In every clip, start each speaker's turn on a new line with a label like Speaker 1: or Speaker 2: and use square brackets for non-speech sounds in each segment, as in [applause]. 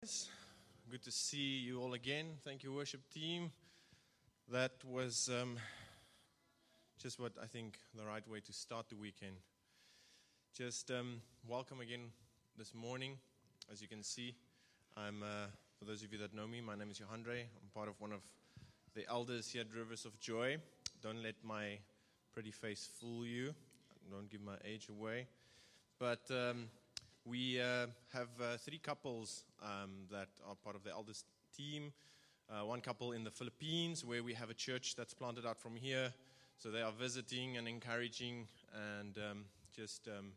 Speaker 1: Good to see you all again. Thank you, worship team. That was um, just what I think the right way to start the weekend. Just um, welcome again this morning. As you can see, I'm, uh, for those of you that know me, my name is Johandre. I'm part of one of the elders here at Rivers of Joy. Don't let my pretty face fool you, don't give my age away. But um, we uh, have uh, three couples um, that are part of the eldest team. Uh, one couple in the Philippines, where we have a church that's planted out from here. So they are visiting and encouraging and um, just um,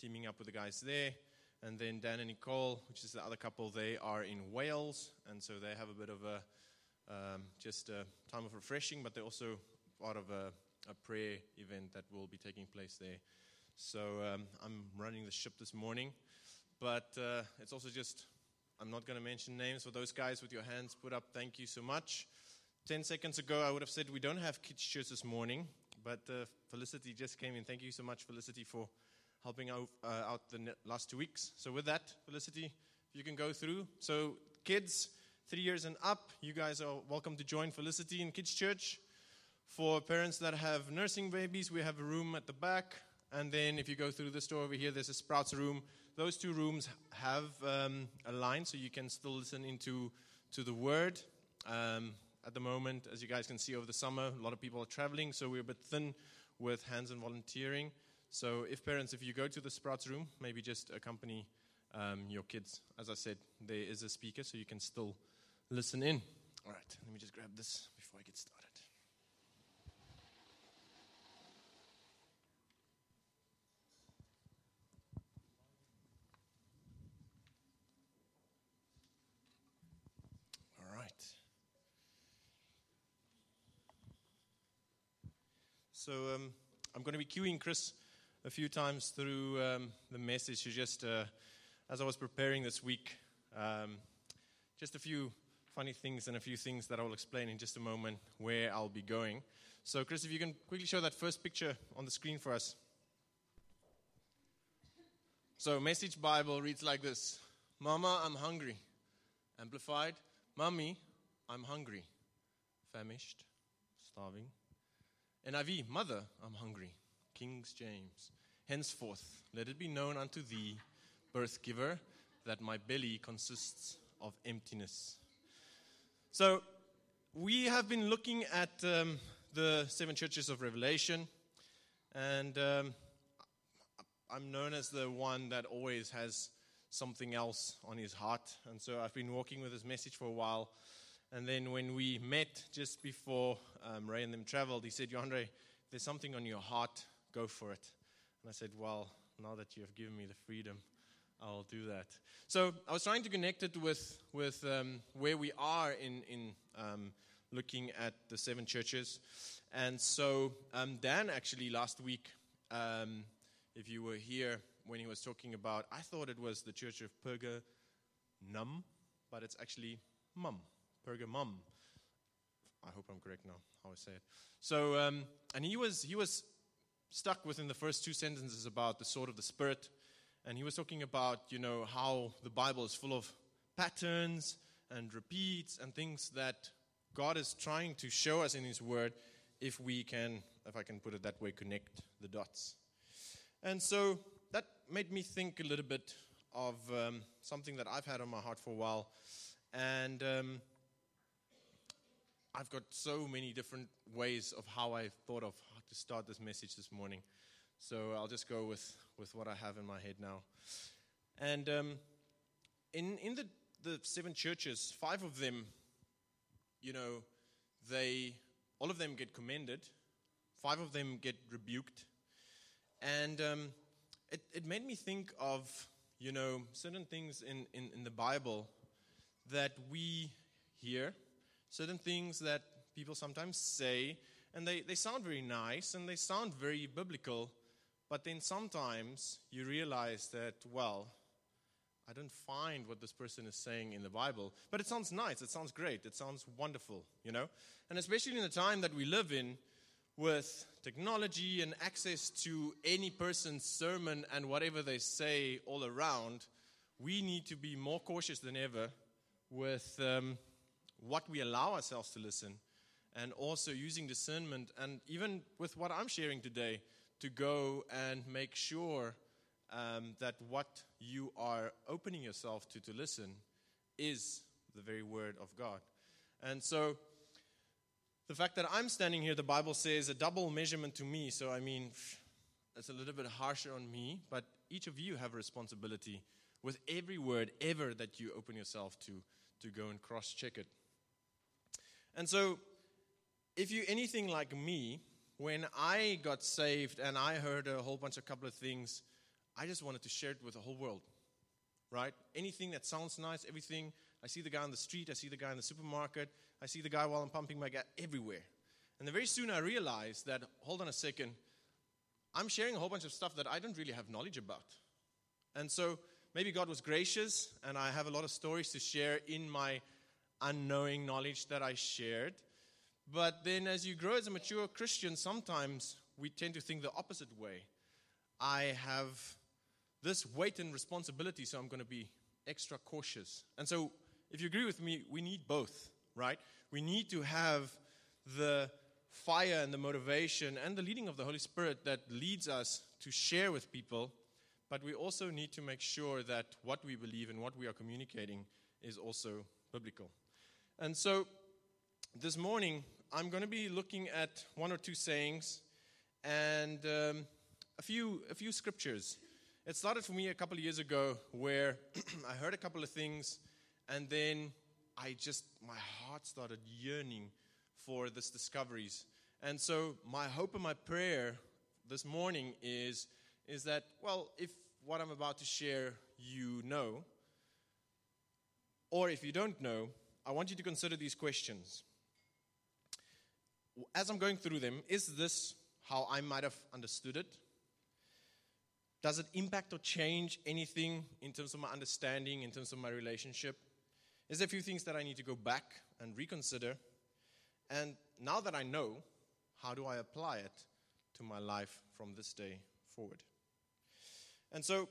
Speaker 1: teaming up with the guys there. And then Dan and Nicole, which is the other couple, they are in Wales. And so they have a bit of a um, just a time of refreshing, but they're also part of a, a prayer event that will be taking place there. So um, I'm running the ship this morning. But uh, it's also just, I'm not going to mention names for those guys with your hands put up. Thank you so much. 10 seconds ago, I would have said we don't have kids' church this morning, but uh, Felicity just came in. Thank you so much, Felicity, for helping out, uh, out the last two weeks. So, with that, Felicity, you can go through. So, kids, three years and up, you guys are welcome to join Felicity in Kids Church. For parents that have nursing babies, we have a room at the back. And then, if you go through the store over here, there's a Sprouts room those two rooms have um, a line so you can still listen into to the word. Um, at the moment, as you guys can see over the summer, a lot of people are traveling, so we're a bit thin with hands and volunteering. So, if parents, if you go to the Sprouts room, maybe just accompany um, your kids. As I said, there is a speaker, so you can still listen in. All right, let me just grab this before I get started. So um, I'm going to be cueing Chris a few times through um, the message. Just uh, as I was preparing this week, um, just a few funny things and a few things that I will explain in just a moment where I'll be going. So, Chris, if you can quickly show that first picture on the screen for us. So, Message Bible reads like this Mama, I'm hungry. Amplified, Mummy, I'm hungry. Famished, starving. NIV, Mother, I'm hungry. King James, henceforth let it be known unto thee, birth giver, that my belly consists of emptiness. So, we have been looking at um, the seven churches of Revelation, and um, I'm known as the one that always has something else on his heart. And so I've been walking with this message for a while. And then when we met just before um, Ray and them traveled, he said, Johandre, there's something on your heart, go for it. And I said, Well, now that you have given me the freedom, I'll do that. So I was trying to connect it with, with um, where we are in, in um, looking at the seven churches. And so um, Dan actually last week, um, if you were here when he was talking about, I thought it was the church of Perga Num, but it's actually Mum. Pergamum. I hope I'm correct now, how I say it. So, um, and he was, he was stuck within the first two sentences about the sword of the Spirit. And he was talking about, you know, how the Bible is full of patterns and repeats and things that God is trying to show us in His Word if we can, if I can put it that way, connect the dots. And so that made me think a little bit of um, something that I've had on my heart for a while. And um, I've got so many different ways of how I thought of how to start this message this morning. So I'll just go with, with what I have in my head now. And um, in, in the, the seven churches, five of them, you know, they, all of them get commended, five of them get rebuked. And um, it, it made me think of, you know, certain things in, in, in the Bible that we hear certain things that people sometimes say, and they, they sound very nice and they sound very biblical, but then sometimes you realize that, well, I don't find what this person is saying in the Bible, but it sounds nice, it sounds great, it sounds wonderful, you know? And especially in the time that we live in, with technology and access to any person's sermon and whatever they say all around, we need to be more cautious than ever with um, what we allow ourselves to listen and also using discernment and even with what I'm sharing today to go and make sure um, that what you are opening yourself to to listen is the very word of God. And so the fact that I'm standing here, the Bible says a double measurement to me. So, I mean, it's a little bit harsher on me, but each of you have a responsibility with every word ever that you open yourself to to go and cross check it. And so, if you're anything like me, when I got saved and I heard a whole bunch of couple of things, I just wanted to share it with the whole world, right? Anything that sounds nice, everything. I see the guy on the street, I see the guy in the supermarket, I see the guy while I'm pumping my gas, everywhere. And then very soon I realized that, hold on a second, I'm sharing a whole bunch of stuff that I don't really have knowledge about. And so maybe God was gracious, and I have a lot of stories to share in my unknowing knowledge that I shared. But then, as you grow as a mature Christian, sometimes we tend to think the opposite way. I have this weight and responsibility, so I'm going to be extra cautious. And so, if you agree with me, we need both, right? We need to have the fire and the motivation and the leading of the Holy Spirit that leads us to share with people, but we also need to make sure that what we believe and what we are communicating is also biblical. And so, this morning, I'm going to be looking at one or two sayings and um, a few a few scriptures. It started for me a couple of years ago where [clears throat] I heard a couple of things, and then I just my heart started yearning for these discoveries. And so my hope and my prayer this morning is is that well, if what I'm about to share you know, or if you don't know, I want you to consider these questions as I'm going through them, is this how I might have understood it? Does it impact or change anything in terms of my understanding, in terms of my relationship? Is there a few things that I need to go back and reconsider? And now that I know, how do I apply it to my life from this day forward? And so,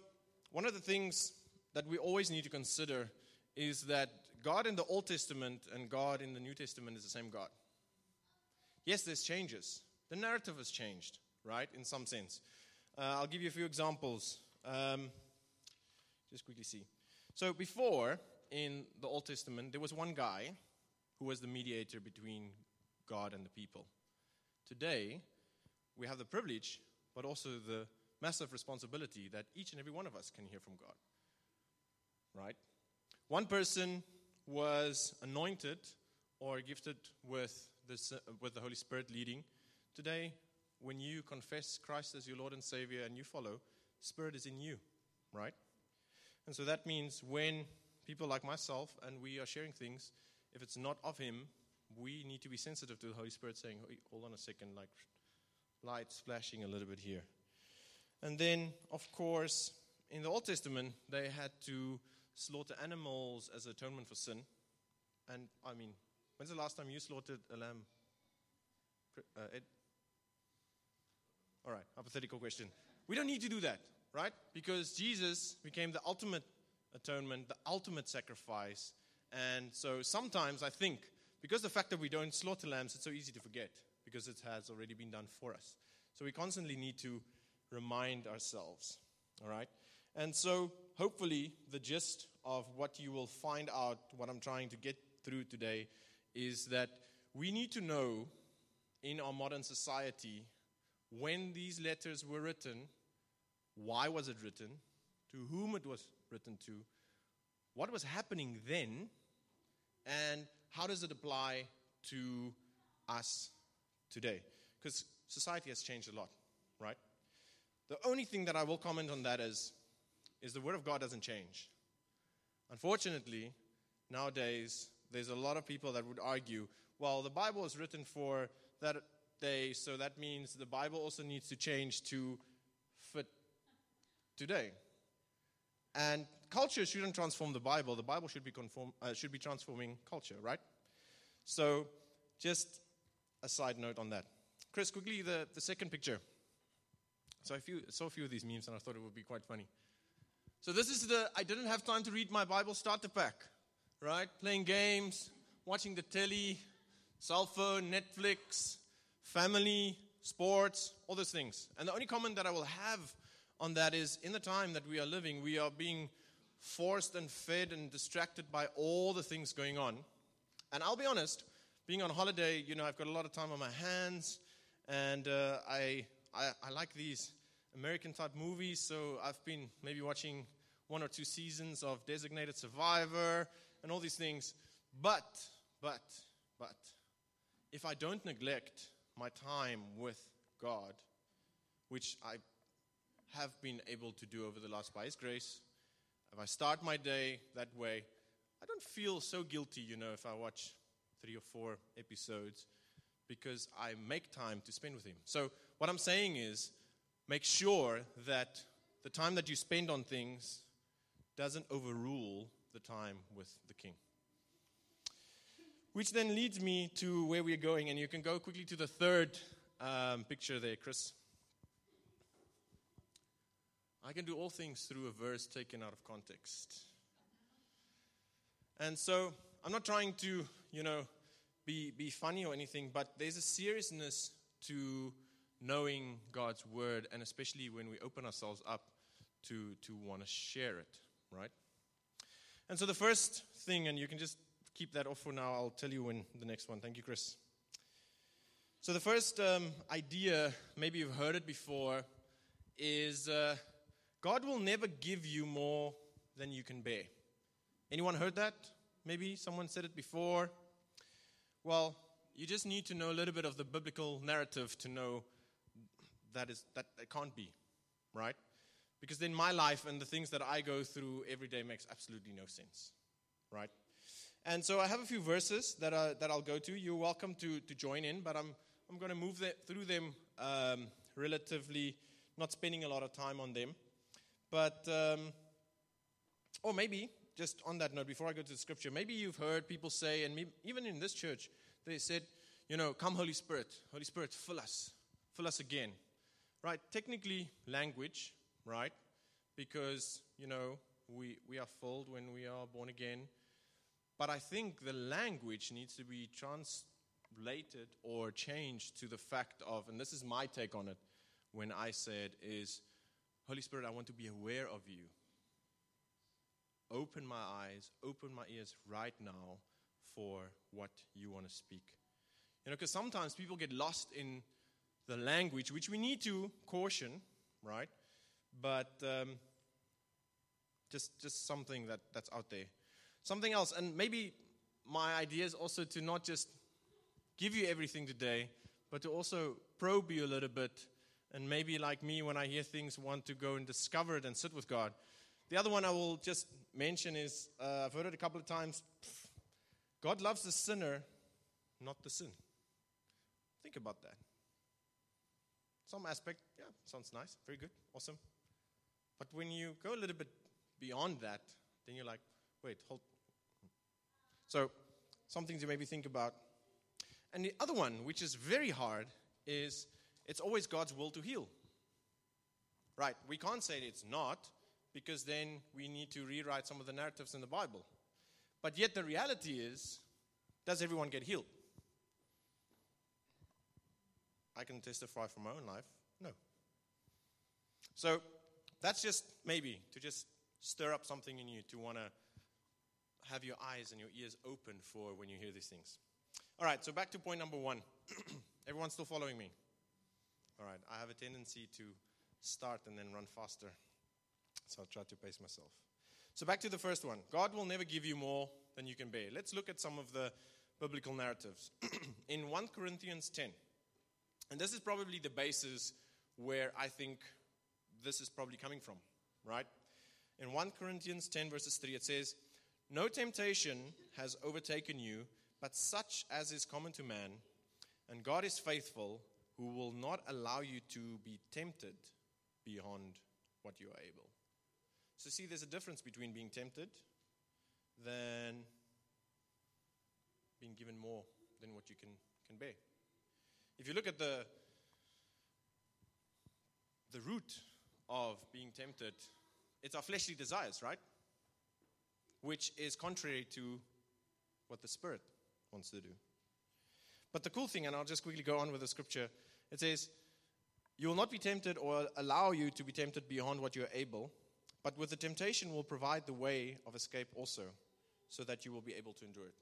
Speaker 1: one of the things that we always need to consider is that God in the Old Testament and God in the New Testament is the same God. Yes, there's changes. The narrative has changed, right, in some sense. Uh, I'll give you a few examples. Um, just quickly see. So, before in the Old Testament, there was one guy who was the mediator between God and the people. Today, we have the privilege, but also the massive responsibility that each and every one of us can hear from God. Right? One person was anointed or gifted with uh, with the Holy Spirit leading. Today, when you confess Christ as your Lord and Savior and you follow, Spirit is in you, right? And so that means when people like myself and we are sharing things, if it's not of Him, we need to be sensitive to the Holy Spirit saying, hold on a second, like lights flashing a little bit here. And then, of course, in the Old Testament, they had to slaughter animals as atonement for sin. And I mean, When's the last time you slaughtered a lamb? Uh, Ed? All right, hypothetical question. We don't need to do that, right? Because Jesus became the ultimate atonement, the ultimate sacrifice. And so sometimes I think, because the fact that we don't slaughter lambs, it's so easy to forget because it has already been done for us. So we constantly need to remind ourselves, all right? And so hopefully the gist of what you will find out, what I'm trying to get through today, is that we need to know in our modern society when these letters were written, why was it written, to whom it was written to, what was happening then, and how does it apply to us today? Because society has changed a lot, right? The only thing that I will comment on that is, is the Word of God doesn't change. Unfortunately, nowadays, there's a lot of people that would argue, well, the Bible is written for that day, so that means the Bible also needs to change to fit today. And culture shouldn't transform the Bible. The Bible should be, conform, uh, should be transforming culture, right? So, just a side note on that. Chris, quickly, the, the second picture. So I few, saw a few of these memes and I thought it would be quite funny. So this is the I didn't have time to read my Bible starter pack right? Playing games, watching the telly, cell phone, Netflix, family, sports, all those things. And the only comment that I will have on that is in the time that we are living, we are being forced and fed and distracted by all the things going on. And I'll be honest, being on holiday, you know, I've got a lot of time on my hands, and uh, I, I, I like these American type movies, so I've been maybe watching one or two seasons of Designated Survivor and all these things. But, but, but, if I don't neglect my time with God, which I have been able to do over the last, by His grace, if I start my day that way, I don't feel so guilty, you know, if I watch three or four episodes because I make time to spend with Him. So, what I'm saying is, make sure that the time that you spend on things doesn't overrule the time with the King. Which then leads me to where we're going, and you can go quickly to the third um, picture there, Chris. I can do all things through a verse taken out of context. And so I'm not trying to, you know, be, be funny or anything, but there's a seriousness to knowing God's word, and especially when we open ourselves up to, to want to share it, right? And so the first thing, and you can just keep that off for now, I'll tell you when the next one. Thank you, Chris. So the first um, idea, maybe you've heard it before, is uh, God will never give you more than you can bear. Anyone heard that? Maybe someone said it before. Well, you just need to know a little bit of the biblical narrative to know that is that it can't be, right? Because then my life and the things that I go through every day makes absolutely no sense, right? And so I have a few verses that, that I'll go to. You're welcome to, to join in, but I'm, I'm going to move the, through them um, relatively, not spending a lot of time on them. But, um, or maybe, just on that note, before I go to the scripture, maybe you've heard people say, and even in this church, they said, you know, come Holy Spirit, Holy Spirit, fill us, fill us again. Right? Technically, language, right? Because, you know, we, we are filled when we are born again. But I think the language needs to be translated or changed to the fact of, and this is my take on it when I said, is Holy Spirit, I want to be aware of you. Open my eyes, open my ears right now for what you want to speak. You know, because sometimes people get lost in the language, which we need to caution, right? But um, just just something that, that's out there. Something else, and maybe my idea is also to not just give you everything today, but to also probe you a little bit and maybe like me, when I hear things, want to go and discover it and sit with God. The other one I will just mention is uh, I've heard it a couple of times. God loves the sinner, not the sin. Think about that. Some aspect, yeah, sounds nice, very good, awesome. But when you go a little bit beyond that, then you're like, wait, hold. So, some things you maybe think about. And the other one, which is very hard, is it's always God's will to heal. Right, we can't say it's not because then we need to rewrite some of the narratives in the Bible. But yet the reality is does everyone get healed? I can testify from my own life no. So that's just maybe to just stir up something in you to want to have your eyes and your ears open for when you hear these things. All right, so back to point number one. [clears throat] Everyone still following me? All right, I have a tendency to start and then run faster. So I'll try to pace myself. So back to the first one God will never give you more than you can bear. Let's look at some of the biblical narratives. [clears throat] In 1 Corinthians 10, and this is probably the basis where I think this is probably coming from, right? In 1 Corinthians 10, verses 3, it says, No temptation has overtaken you, but such as is common to man, and God is faithful who will not allow you to be tempted beyond what you are able. So, see, there's a difference between being tempted than being given more than what you can, can bear. If you look at the, the root of being tempted, it's our fleshly desires, right? Which is contrary to what the Spirit wants to do. But the cool thing, and I'll just quickly go on with the scripture, it says, You will not be tempted or allow you to be tempted beyond what you are able, but with the temptation will provide the way of escape also, so that you will be able to endure it.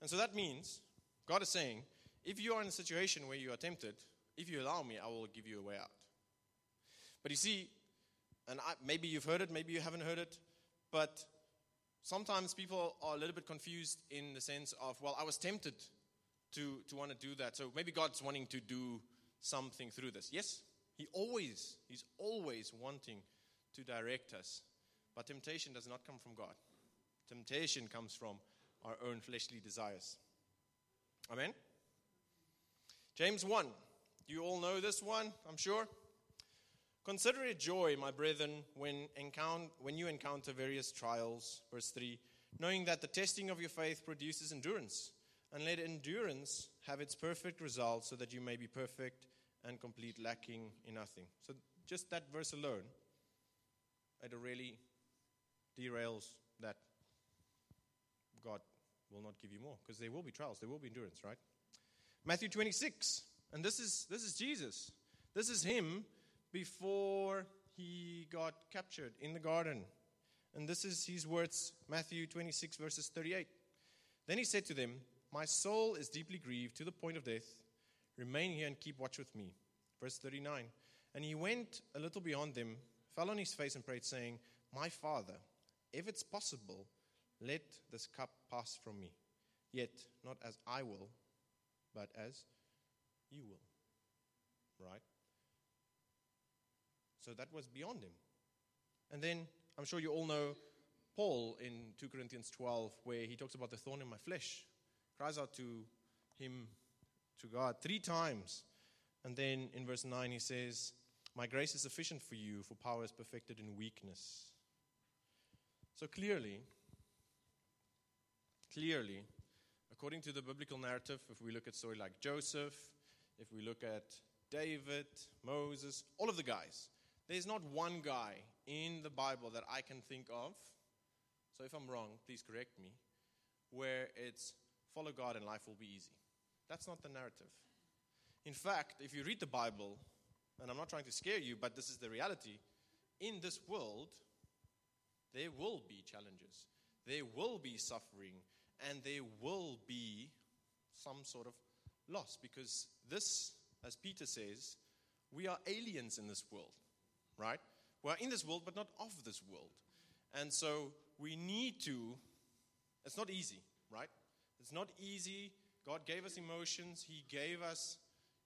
Speaker 1: And so that means, God is saying, if you are in a situation where you are tempted, if you allow me, I will give you a way out. But you see, and I, maybe you've heard it, maybe you haven't heard it, but sometimes people are a little bit confused in the sense of, well, I was tempted to, to want to do that. So maybe God's wanting to do something through this. Yes, He always, He's always wanting to direct us. But temptation does not come from God. Temptation comes from our own fleshly desires. Amen? James 1. You all know this one, I'm sure. Consider it joy, my brethren, when, encounter, when you encounter various trials. Verse 3 knowing that the testing of your faith produces endurance, and let endurance have its perfect result, so that you may be perfect and complete, lacking in nothing. So, just that verse alone, it really derails that God will not give you more, because there will be trials, there will be endurance, right? Matthew 26, and this is this is Jesus. This is him before he got captured in the garden. And this is his words, Matthew 26, verses 38. Then he said to them, My soul is deeply grieved to the point of death. Remain here and keep watch with me. Verse 39. And he went a little beyond them, fell on his face, and prayed, saying, My Father, if it's possible, let this cup pass from me. Yet not as I will, but as you will. Right? So that was beyond him. And then I'm sure you all know Paul in 2 Corinthians 12, where he talks about the thorn in my flesh, cries out to him, to God, three times. And then in verse 9, he says, My grace is sufficient for you, for power is perfected in weakness. So clearly, clearly, according to the biblical narrative, if we look at story like Joseph, if we look at David, Moses, all of the guys, there's not one guy in the Bible that I can think of, so if I'm wrong, please correct me, where it's follow God and life will be easy. That's not the narrative. In fact, if you read the Bible, and I'm not trying to scare you, but this is the reality, in this world, there will be challenges, there will be suffering, and there will be some sort of loss because this, as Peter says, we are aliens in this world right? We are in this world, but not of this world. And so we need to, it's not easy, right? It's not easy. God gave us emotions, He gave us,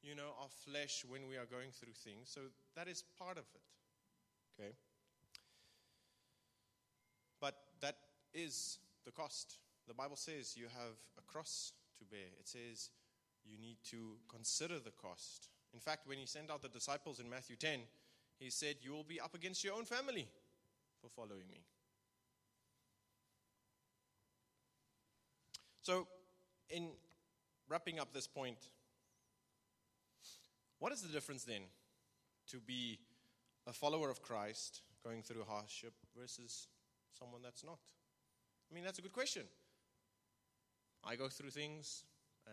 Speaker 1: you know, our flesh when we are going through things. So that is part of it, okay? But that is the cost. The Bible says you have a cross to bear. It says you need to consider the cost. In fact, when he sent out the disciples in Matthew 10, he said, You will be up against your own family for following me. So, in wrapping up this point, what is the difference then to be a follower of Christ going through hardship versus someone that's not? I mean, that's a good question. I go through things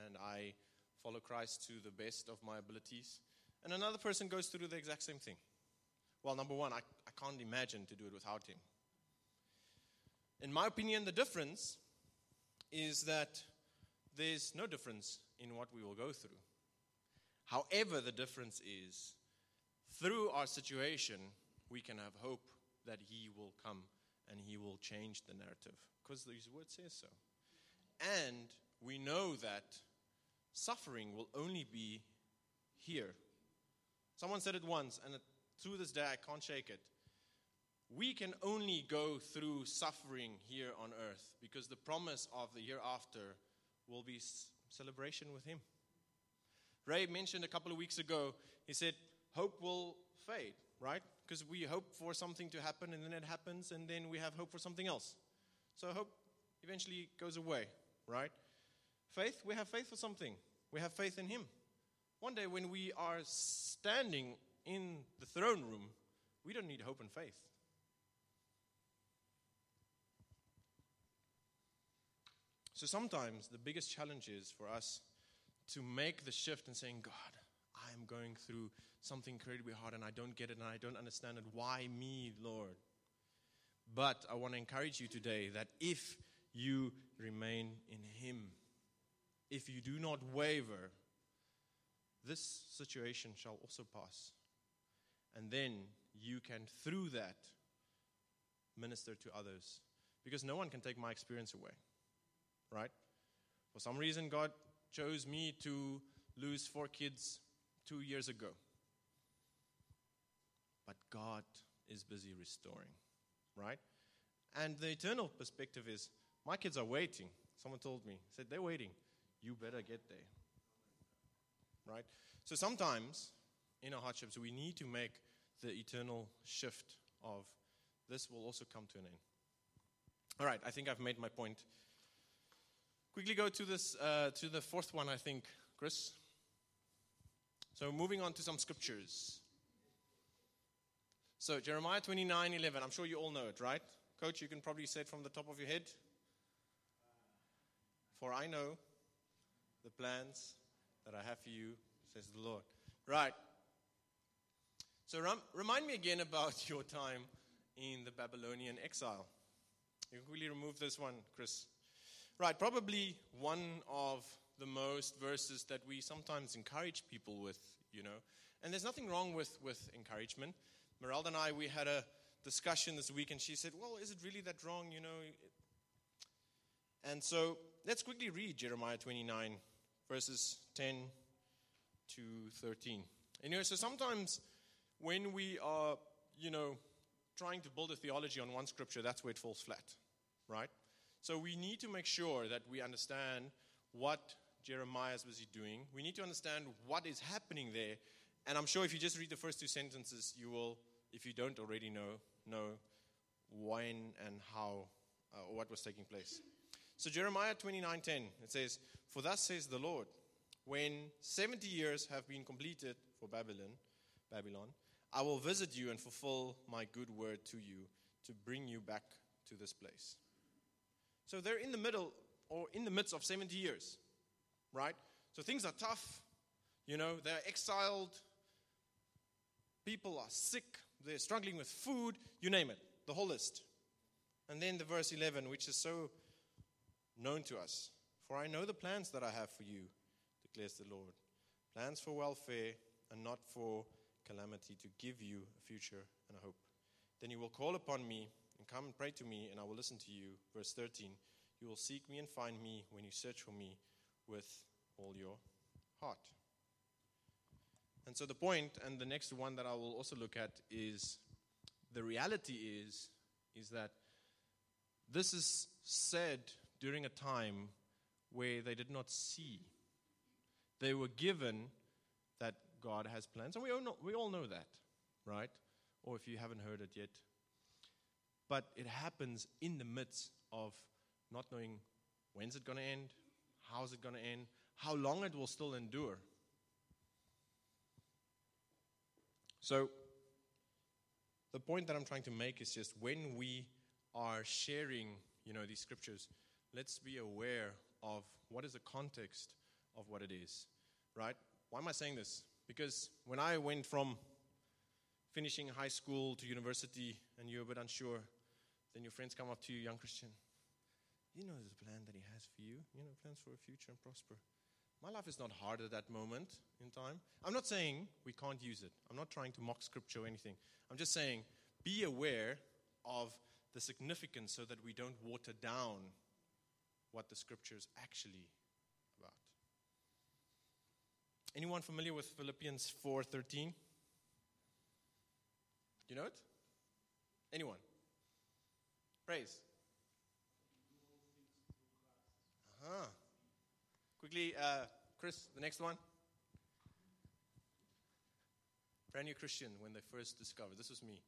Speaker 1: and I follow Christ to the best of my abilities, and another person goes through the exact same thing. Well, number one, I, I can't imagine to do it without him. In my opinion, the difference is that there's no difference in what we will go through. However, the difference is through our situation, we can have hope that He will come and He will change the narrative because His word says so. And we know that suffering will only be here. Someone said it once, and through this day, I can't shake it. We can only go through suffering here on earth because the promise of the hereafter will be celebration with Him. Ray mentioned a couple of weeks ago, he said, Hope will fade, right? Because we hope for something to happen and then it happens, and then we have hope for something else. So hope eventually goes away, right? Faith, we have faith for something. We have faith in Him. One day when we are standing in the throne room, we don't need hope and faith. So sometimes the biggest challenge is for us to make the shift and saying, God, I'm going through something incredibly hard and I don't get it and I don't understand it. Why me, Lord? But I want to encourage you today that if you remain in Him, if you do not waver, this situation shall also pass. And then you can, through that, minister to others. Because no one can take my experience away, right? For some reason, God chose me to lose four kids two years ago. But God is busy restoring, right? And the eternal perspective is my kids are waiting. Someone told me, said, they're waiting. You better get there. Right? So sometimes in our hardships, we need to make the eternal shift of this will also come to an end. All right, I think I've made my point. Quickly go to this uh, to the fourth one, I think, Chris. So moving on to some scriptures. So Jeremiah 29, 11. I'm sure you all know it, right? Coach, you can probably say it from the top of your head. For I know the plans that I have for you, says the Lord. Right. So rem- remind me again about [laughs] your time in the Babylonian exile. You can quickly remove this one, Chris. Right, probably one of the most verses that we sometimes encourage people with, you know. And there's nothing wrong with, with encouragement. Meralda and I, we had a discussion this week, and she said, Well, is it really that wrong, you know? And so let's quickly read Jeremiah 29, verses 10 to 13. And you know, so sometimes when we are, you know, trying to build a theology on one scripture, that's where it falls flat, right? So we need to make sure that we understand what Jeremiah is busy doing. We need to understand what is happening there. And I'm sure if you just read the first two sentences, you will, if you don't already know, know when and how, uh, or what was taking place. So Jeremiah 29:10 it says, "For thus says the Lord, when 70 years have been completed for Babylon, Babylon, I will visit you and fulfill my good word to you to bring you back to this place." So they're in the middle or in the midst of 70 years, right? So things are tough. You know, they're exiled. People are sick. They're struggling with food. You name it, the whole list. And then the verse 11, which is so known to us. For I know the plans that I have for you, declares the Lord plans for welfare and not for calamity, to give you a future and a hope. Then you will call upon me and come and pray to me, and I will listen to you. Verse 13 You will seek me and find me when you search for me with all your heart. And so the point, and the next one that I will also look at is the reality is is that this is said during a time where they did not see. They were given that God has plans, and we all know, we all know that, right? Or if you haven't heard it yet. But it happens in the midst of not knowing when's it going to end, how's it going to end, how long it will still endure. So, the point that I'm trying to make is just when we are sharing, you know, these scriptures, let's be aware of what is the context of what it is, right? Why am I saying this? Because when I went from finishing high school to university and you're a bit unsure, then your friends come up to you, young Christian. You know there's a plan that he has for you, you know, plans for a future and prosper. My life is not hard at that moment in time. I'm not saying we can't use it. I'm not trying to mock scripture or anything. I'm just saying be aware of the significance so that we don't water down what the scripture is actually about. Anyone familiar with Philippians 4:13? You know it? Anyone? Praise. Uh-huh. Quickly, uh, Chris, the next one. Brand new Christian when they first discovered this was me.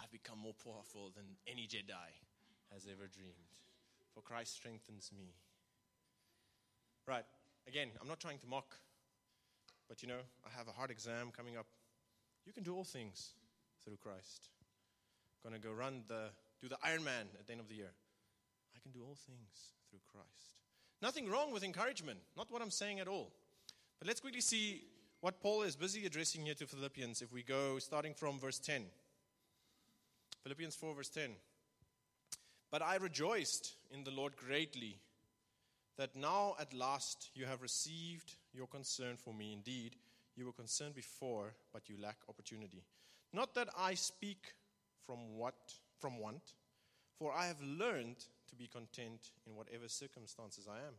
Speaker 1: I've become more powerful than any Jedi has ever dreamed, for Christ strengthens me. Right, again, I'm not trying to mock, but you know, I have a hard exam coming up. You can do all things through Christ. I'm Gonna go run the do the Ironman at the end of the year. I can do all things through Christ. Nothing wrong with encouragement, not what I'm saying at all. But let's quickly see what Paul is busy addressing here to Philippians if we go starting from verse 10. Philippians 4, verse 10. But I rejoiced in the Lord greatly that now at last you have received your concern for me. Indeed, you were concerned before, but you lack opportunity. Not that I speak from what from want, for I have learned to be content in whatever circumstances I am.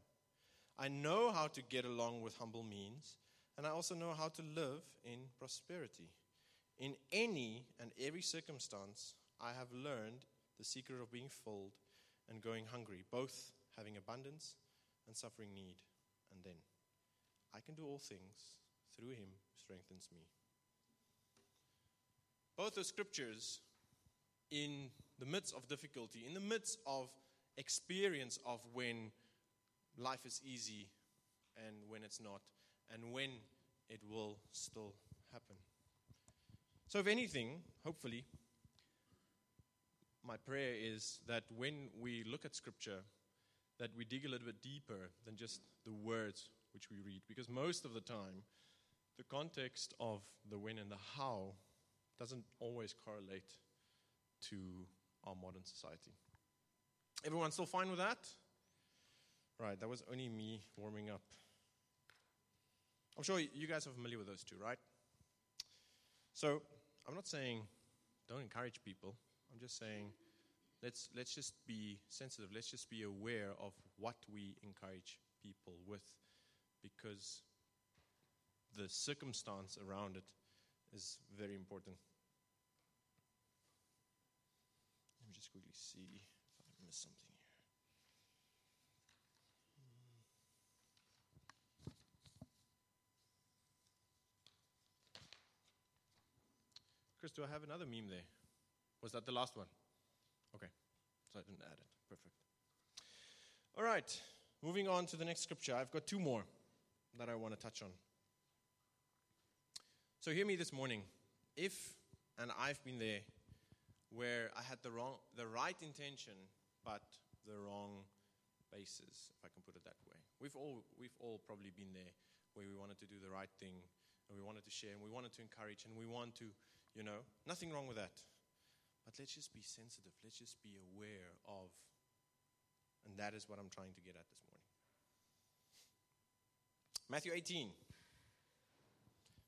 Speaker 1: I know how to get along with humble means, and I also know how to live in prosperity. In any and every circumstance, I have learned the secret of being filled and going hungry, both having abundance and suffering need. And then, I can do all things through him who strengthens me. Both the scriptures, in the midst of difficulty, in the midst of experience of when life is easy and when it's not, and when it will still happen. So, if anything, hopefully, my prayer is that when we look at Scripture, that we dig a little bit deeper than just the words which we read, because most of the time, the context of the when and the how doesn't always correlate to our modern society. Everyone still fine with that? Right, that was only me warming up. I'm sure you guys are familiar with those two, right? So, I'm not saying don't encourage people. I'm just saying let's, let's just be sensitive. Let's just be aware of what we encourage people with because the circumstance around it is very important. Let me just quickly see if I missed something here. Chris, do I have another meme there? Was that the last one? Okay, so I didn't add it. Perfect. All right, moving on to the next scripture. I've got two more that I want to touch on. So hear me this morning. If, and I've been there, where I had the wrong, the right intention, but the wrong basis, if I can put it that way. We've all, we've all probably been there, where we wanted to do the right thing, and we wanted to share, and we wanted to encourage, and we want to, you know, nothing wrong with that. But let's just be sensitive. Let's just be aware of, and that is what I'm trying to get at this morning. Matthew 18.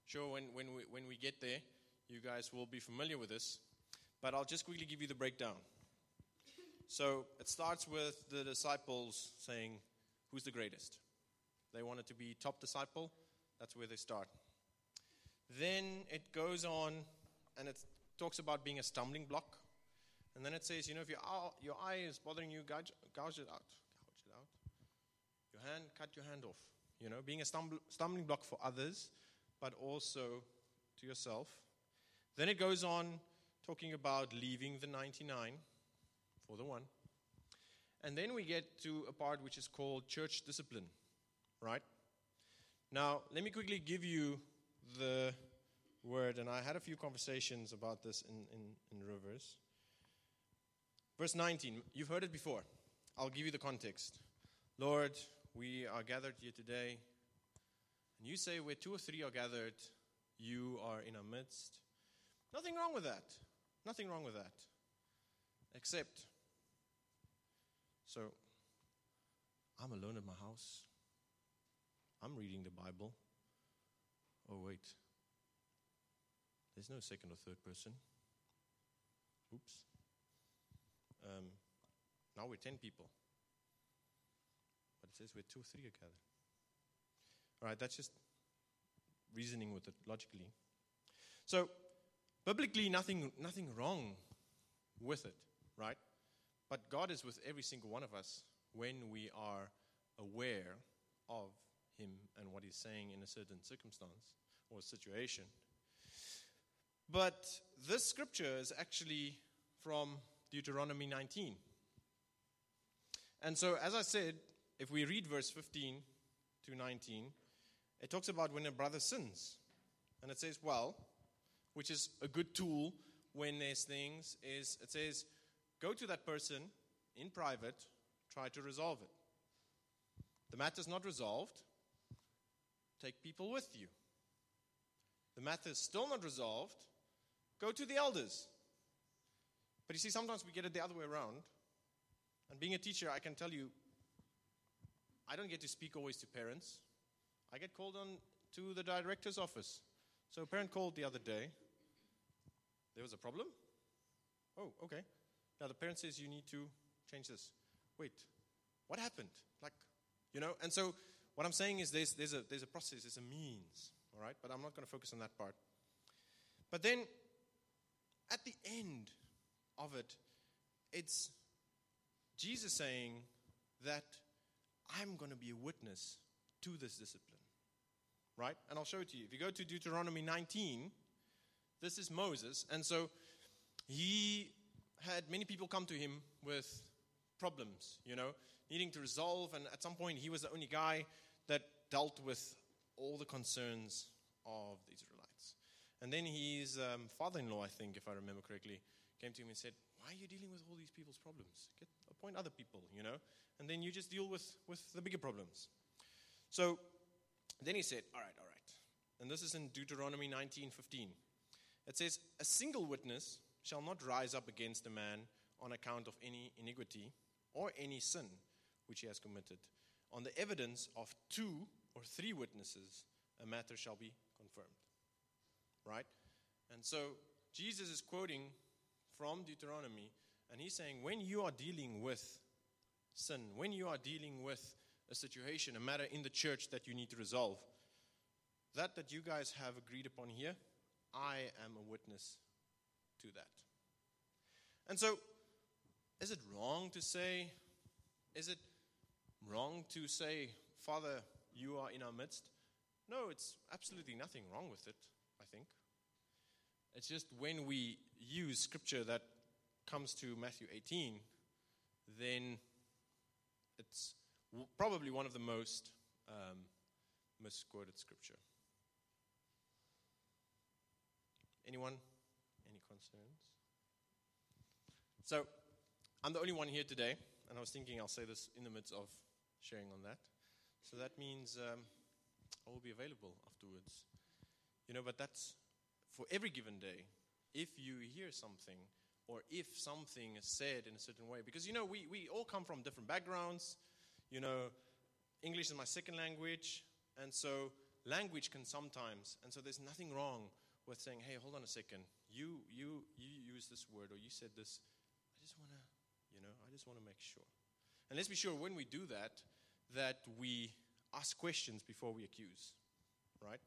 Speaker 1: Sure, when, when, we, when we get there, you guys will be familiar with this, but I'll just quickly give you the breakdown. So it starts with the disciples saying, Who's the greatest? They wanted to be top disciple, that's where they start. Then it goes on and it talks about being a stumbling block. And then it says, you know, if your, your eye is bothering you, gouge, gouge it out. Gouge it out. Your hand, cut your hand off. You know, being a stumble, stumbling block for others, but also to yourself. Then it goes on talking about leaving the 99 for the one. And then we get to a part which is called church discipline, right? Now, let me quickly give you the word, and I had a few conversations about this in, in, in Rivers. Verse 19, you've heard it before. I'll give you the context. Lord, we are gathered here today, and you say where two or three are gathered, you are in our midst. Nothing wrong with that. Nothing wrong with that. Except, so I'm alone in my house. I'm reading the Bible. Oh, wait. There's no second or third person. Oops. Um, now we're 10 people. But it says we're two or three gathered. All right, that's just reasoning with it logically. So, biblically, nothing, nothing wrong with it, right? But God is with every single one of us when we are aware of Him and what He's saying in a certain circumstance or situation. But this scripture is actually from Deuteronomy 19. And so, as I said, if we read verse 15 to 19, it talks about when a brother sins. And it says, well, which is a good tool when there's things, is it says, go to that person in private, try to resolve it. The matter's not resolved, take people with you. The matter is still not resolved, go to the elders. But you see, sometimes we get it the other way around. And being a teacher, I can tell you, I don't get to speak always to parents. I get called on to the director's office. So a parent called the other day. There was a problem? Oh, okay. Now the parent says you need to change this. Wait, what happened? Like, you know, and so what I'm saying is there's, there's, a, there's a process, there's a means, all right? But I'm not going to focus on that part. But then at the end of it, it's Jesus saying that I'm going to be a witness to this discipline, right? And I'll show it to you. If you go to Deuteronomy 19, this is Moses. And so he had many people come to him with problems, you know, needing to resolve. And at some point, he was the only guy that dealt with all the concerns of the Israelites. And then his um, father in law, I think, if I remember correctly, came to him and said, Why are you dealing with all these people's problems? Get, appoint other people, you know, and then you just deal with, with the bigger problems. So then he said, All right, all right. And this is in Deuteronomy 19 15. It says, A single witness shall not rise up against a man on account of any iniquity or any sin which he has committed. On the evidence of two or three witnesses, a matter shall be confirmed. Right? And so Jesus is quoting from Deuteronomy, and he's saying, when you are dealing with sin, when you are dealing with a situation, a matter in the church that you need to resolve, that that you guys have agreed upon here, I am a witness to that. And so, is it wrong to say, is it wrong to say, Father, you are in our midst? No, it's absolutely nothing wrong with it, think. It's just when we use scripture that comes to Matthew 18, then it's probably one of the most um, misquoted scripture. Anyone? Any concerns? So, I'm the only one here today, and I was thinking I'll say this in the midst of sharing on that. So that means um, I will be available afterwards. You know, but that's for every given day. If you hear something, or if something is said in a certain way, because you know, we, we all come from different backgrounds. You know, English is my second language, and so language can sometimes, and so there's nothing wrong with saying, hey, hold on a second. You, you, you use this word or you said this. I just want to, you know, I just want to make sure. And let's be sure when we do that, that we ask questions before we accuse, right?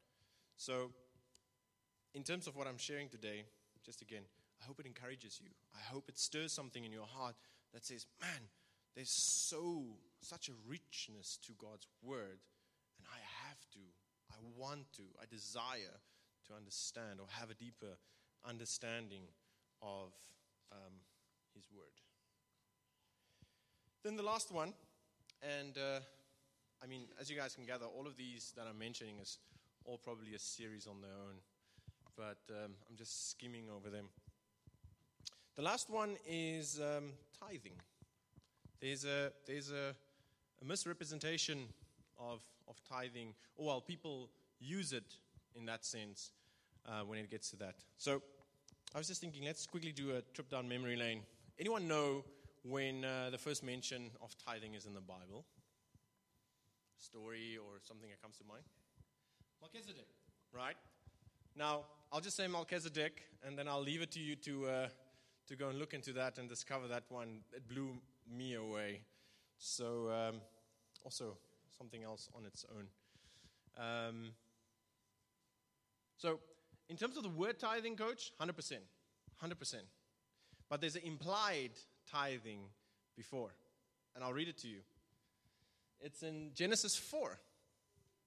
Speaker 1: So, in terms of what I'm sharing today, just again, I hope it encourages you. I hope it stirs something in your heart that says, man, there's so, such a richness to God's word, and I have to, I want to, I desire to understand or have a deeper understanding of um, His Word. Then the last one, and uh, I mean, as you guys can gather, all of these that I'm mentioning is all probably a series on their own, but um, I'm just skimming over them. The last one is um, tithing. There's a there's a, a misrepresentation of of tithing, or well, people use it in that sense uh, when it gets to that. So I was just thinking, let's quickly do a trip down memory lane. Anyone know when uh, the first mention of tithing is in the Bible? Story or something that comes to mind? Melchizedek, right? Now, I'll just say Melchizedek, and then I'll leave it to you to, uh, to go and look into that and discover that one. It blew me away. So, um, also something else on its own. Um, so, in terms of the word tithing, coach, 100%. 100%. But there's an implied tithing before. And I'll read it to you. It's in Genesis 4.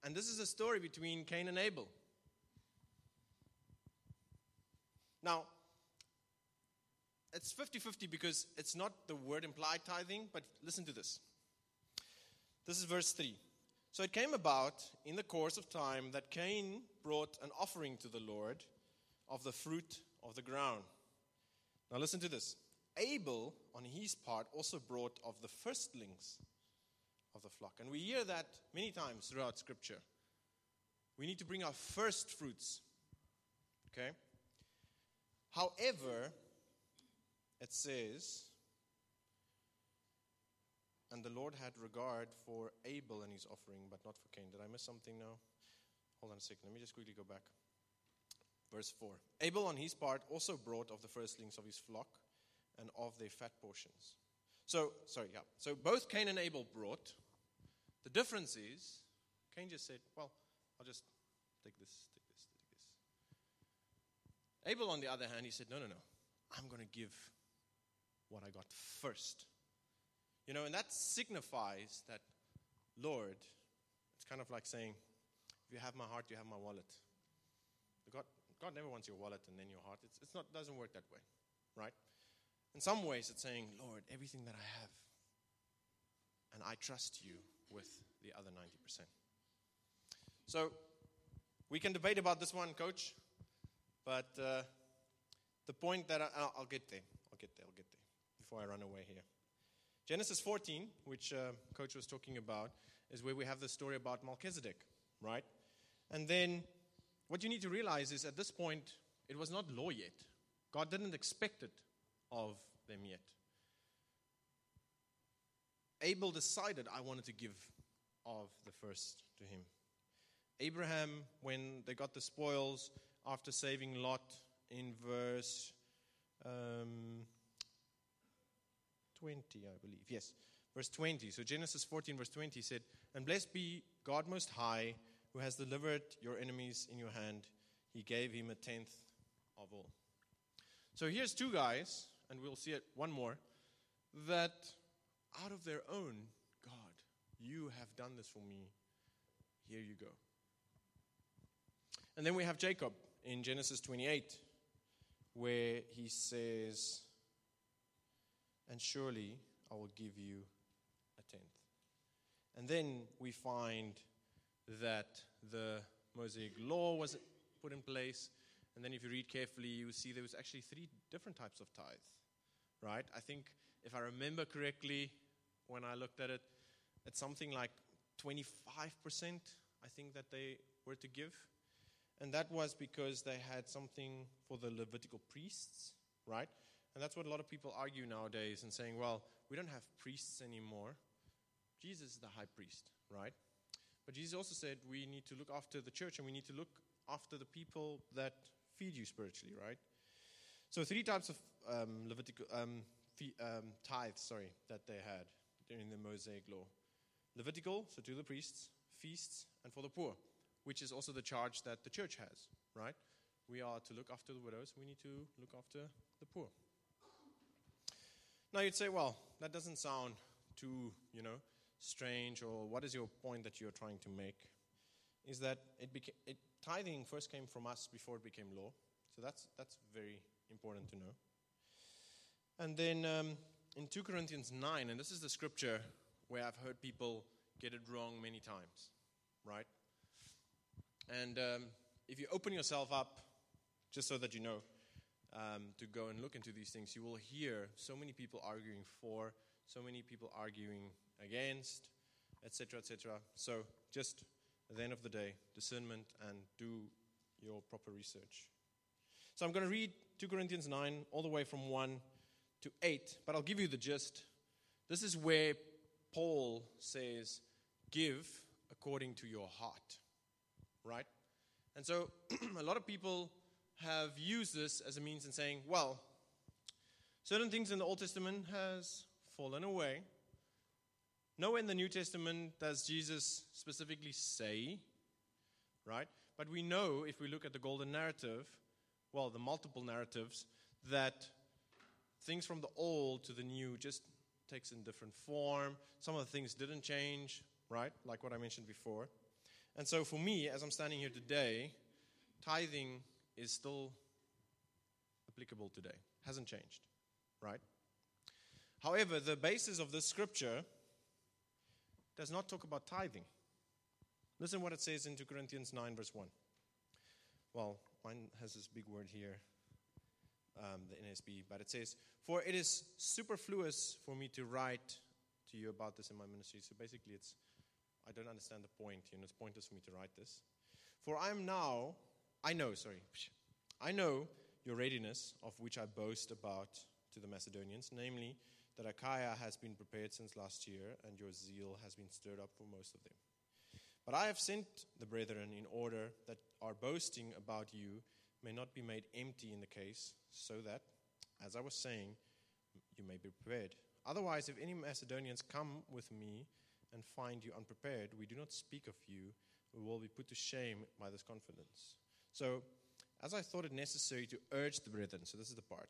Speaker 1: And this is a story between Cain and Abel. Now, it's 50 50 because it's not the word implied tithing, but listen to this. This is verse 3. So it came about in the course of time that Cain brought an offering to the Lord of the fruit of the ground. Now listen to this. Abel, on his part, also brought of the firstlings of the flock. And we hear that many times throughout Scripture. We need to bring our first fruits. Okay? However, it says, and the Lord had regard for Abel and his offering, but not for Cain. Did I miss something now? Hold on a second. Let me just quickly go back. Verse 4 Abel, on his part, also brought of the firstlings of his flock and of their fat portions. So, sorry, yeah. So both Cain and Abel brought. The difference is, Cain just said, Well, I'll just take this, take this, take this. Abel, on the other hand, he said, No, no, no. I'm going to give what I got first. You know, and that signifies that, Lord, it's kind of like saying, if you have my heart, you have my wallet. God, God never wants your wallet and then your heart. It's, it's not, doesn't work that way, right? In some ways, it's saying, Lord, everything that I have, and I trust you with the other 90%. So, we can debate about this one, coach, but uh, the point that I, I'll get there, I'll get there, I'll get there before I run away here. Genesis 14, which uh, coach was talking about, is where we have the story about Melchizedek, right? And then what you need to realize is at this point, it was not law yet. God didn't expect it of them yet. Abel decided, I wanted to give of the first to him. Abraham, when they got the spoils after saving Lot in verse um, 20, I believe. Yes, verse 20. So Genesis 14, verse 20 said, And blessed be God Most High, who has delivered your enemies in your hand. He gave him a tenth of all. So here's two guys, and we'll see it one more, that out of their own, God, you have done this for me. Here you go. And then we have Jacob in Genesis 28, where he says, And surely I will give you a tenth. And then we find that the Mosaic law was put in place. And then if you read carefully, you see there was actually three different types of tithe, right? I think, if I remember correctly, when I looked at it, it's something like 25%, I think, that they were to give. And that was because they had something for the Levitical priests, right? And that's what a lot of people argue nowadays and saying, well, we don't have priests anymore. Jesus is the high priest, right? But Jesus also said we need to look after the church and we need to look after the people that feed you spiritually, right? So, three types of um, Levitical um, um, tithes, sorry, that they had during the Mosaic law Levitical, so to the priests, feasts, and for the poor, which is also the charge that the church has, right? We are to look after the widows, we need to look after the poor. Now, you'd say, well, that doesn't sound too, you know, strange, or what is your point that you're trying to make? Is that it, beca- it tithing first came from us before it became law. So that's, that's very important to know. And then um, in 2 Corinthians 9, and this is the scripture where I've heard people get it wrong many times, right? And um, if you open yourself up, just so that you know, um, to go and look into these things, you will hear so many people arguing for, so many people arguing against, etc., etc. So just at the end of the day, discernment and do your proper research. So I'm going to read 2 Corinthians 9 all the way from 1 to 8, but I'll give you the gist. This is where Paul says, Give according to your heart, right? And so [clears throat] a lot of people have used this as a means in saying, well, certain things in the Old Testament has fallen away. Nowhere in the New Testament does Jesus specifically say, right? But we know if we look at the golden narrative, well, the multiple narratives, that things from the old to the new just takes in different form. Some of the things didn't change, right? Like what I mentioned before. And so for me, as I'm standing here today, tithing is still applicable today. Hasn't changed, right? However, the basis of this scripture does not talk about tithing. Listen what it says in 2 Corinthians 9, verse 1. Well, mine has this big word here, um, the NSB, but it says, For it is superfluous for me to write to you about this in my ministry. So basically, it's I don't understand the point. You know, it's pointless for me to write this. For I am now, I know, sorry, I know your readiness, of which I boast about to the Macedonians, namely that Achaia has been prepared since last year, and your zeal has been stirred up for most of them. But I have sent the brethren in order that our boasting about you may not be made empty in the case, so that, as I was saying, you may be prepared. Otherwise, if any Macedonians come with me and find you unprepared, we do not speak of you, we will be put to shame by this confidence. So, as I thought it necessary to urge the brethren, so this is the part,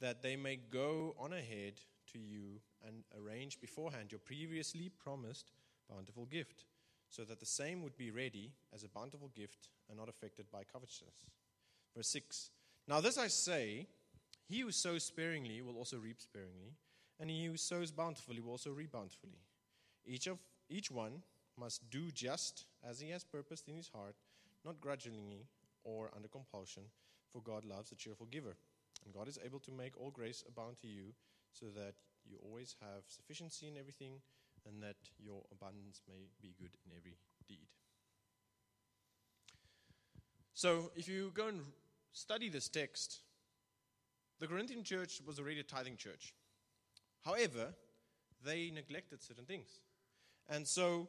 Speaker 1: that they may go on ahead to you and arrange beforehand your previously promised bountiful gift, so that the same would be ready as a bountiful gift and not affected by covetousness. Verse 6 Now, this I say, he who sows sparingly will also reap sparingly, and he who sows bountifully will also reap bountifully. Each, of, each one must do just as he has purposed in his heart, not grudgingly or under compulsion, for God loves a cheerful giver. And God is able to make all grace abound to you, so that you always have sufficiency in everything, and that your abundance may be good in every deed. So, if you go and study this text, the Corinthian church was already a tithing church. However, they neglected certain things. And so,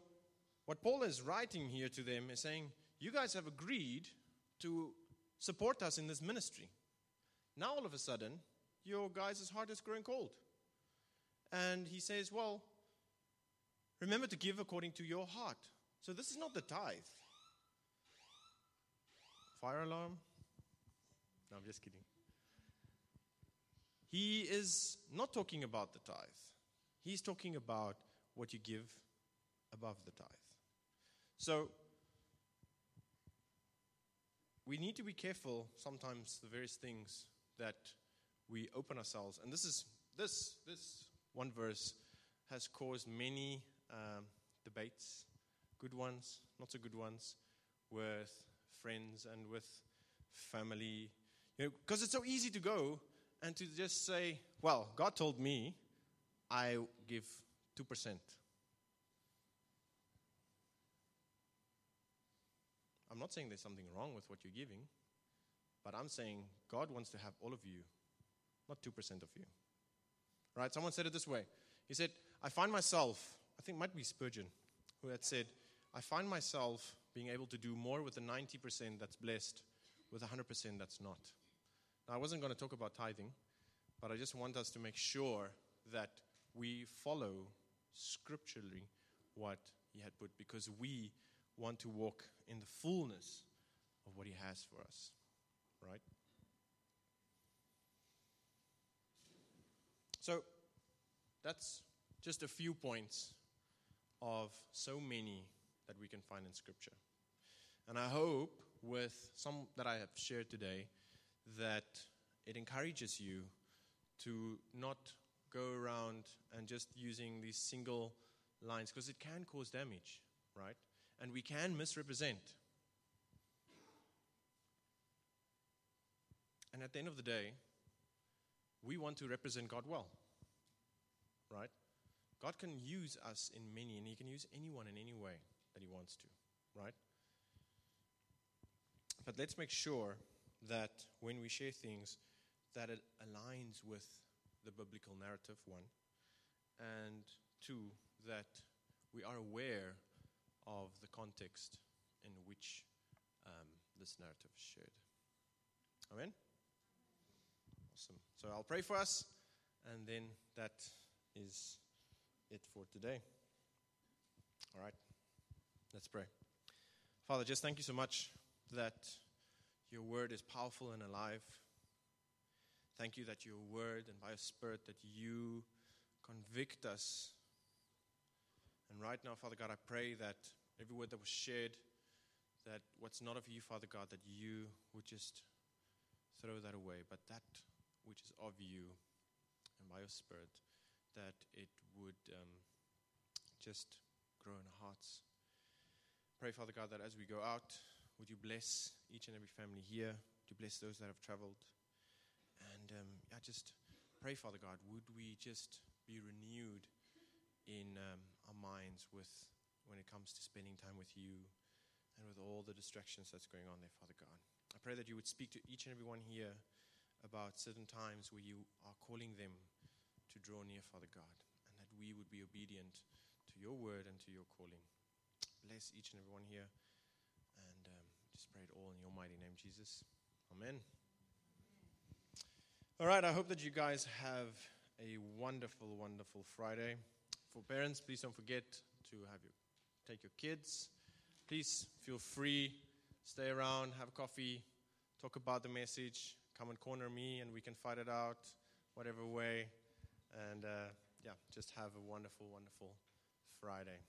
Speaker 1: what Paul is writing here to them is saying, You guys have agreed to support us in this ministry. Now, all of a sudden, your guys' heart is growing cold. And he says, Well, remember to give according to your heart. So, this is not the tithe. Fire alarm? No, I'm just kidding. He is not talking about the tithe. He's talking about what you give above the tithe. So, we need to be careful sometimes the various things that we open ourselves. And this is this this one verse has caused many um, debates, good ones, not so good ones, with friends and with family. You know, because it's so easy to go and to just say, "Well, God told me I give two percent." I'm not saying there's something wrong with what you're giving, but I'm saying God wants to have all of you, not 2% of you. Right? Someone said it this way. He said, I find myself, I think might be Spurgeon, who had said, I find myself being able to do more with the 90% that's blessed with 100% that's not. Now, I wasn't going to talk about tithing, but I just want us to make sure that we follow scripturally what he had put because we want to walk in the fullness of what He has for us, right? So, that's just a few points of so many that we can find in Scripture. And I hope with some that I have shared today that it encourages you to not go around and just using these single lines because it can cause damage, right? And we can misrepresent. And at the end of the day, we want to represent God well, right? God can use us in many, and He can use anyone in any way that He wants to, right? But let's make sure that when we share things, that it aligns with the biblical narrative, one, and two, that we are aware of the context in which um, this narrative is shared. Amen? Awesome. So I'll pray for us, and then that is it for today. All right. Let's pray. Father, just thank you so much that your word is powerful and alive. Thank you that your word and by your spirit that you convict us and right now, Father God, I pray that every word that was shared, that what's not of you, Father God, that you would just throw that away, but that which is of you and by your Spirit, that it would um, just grow in our hearts. Pray, Father God, that as we go out, would you bless each and every family here? Would you bless those that have traveled? And um, I just pray, Father God, would we just be renewed in um, our minds with when it comes to spending time with you and with all the distractions that's going on there, Father God. I pray that you would speak to each and every one here about certain times where you are calling them to draw near, Father God, and that we would be obedient to your word and to your calling. Bless each and every one here, and um, just pray it all in your mighty name, Jesus. Amen. All right, I hope that you guys have a wonderful, wonderful Friday. For parents, please don't forget to have your take your kids. Please feel free, stay around, have coffee, talk about the message, come and corner me, and we can fight it out, whatever way. And uh, yeah, just have a wonderful, wonderful Friday.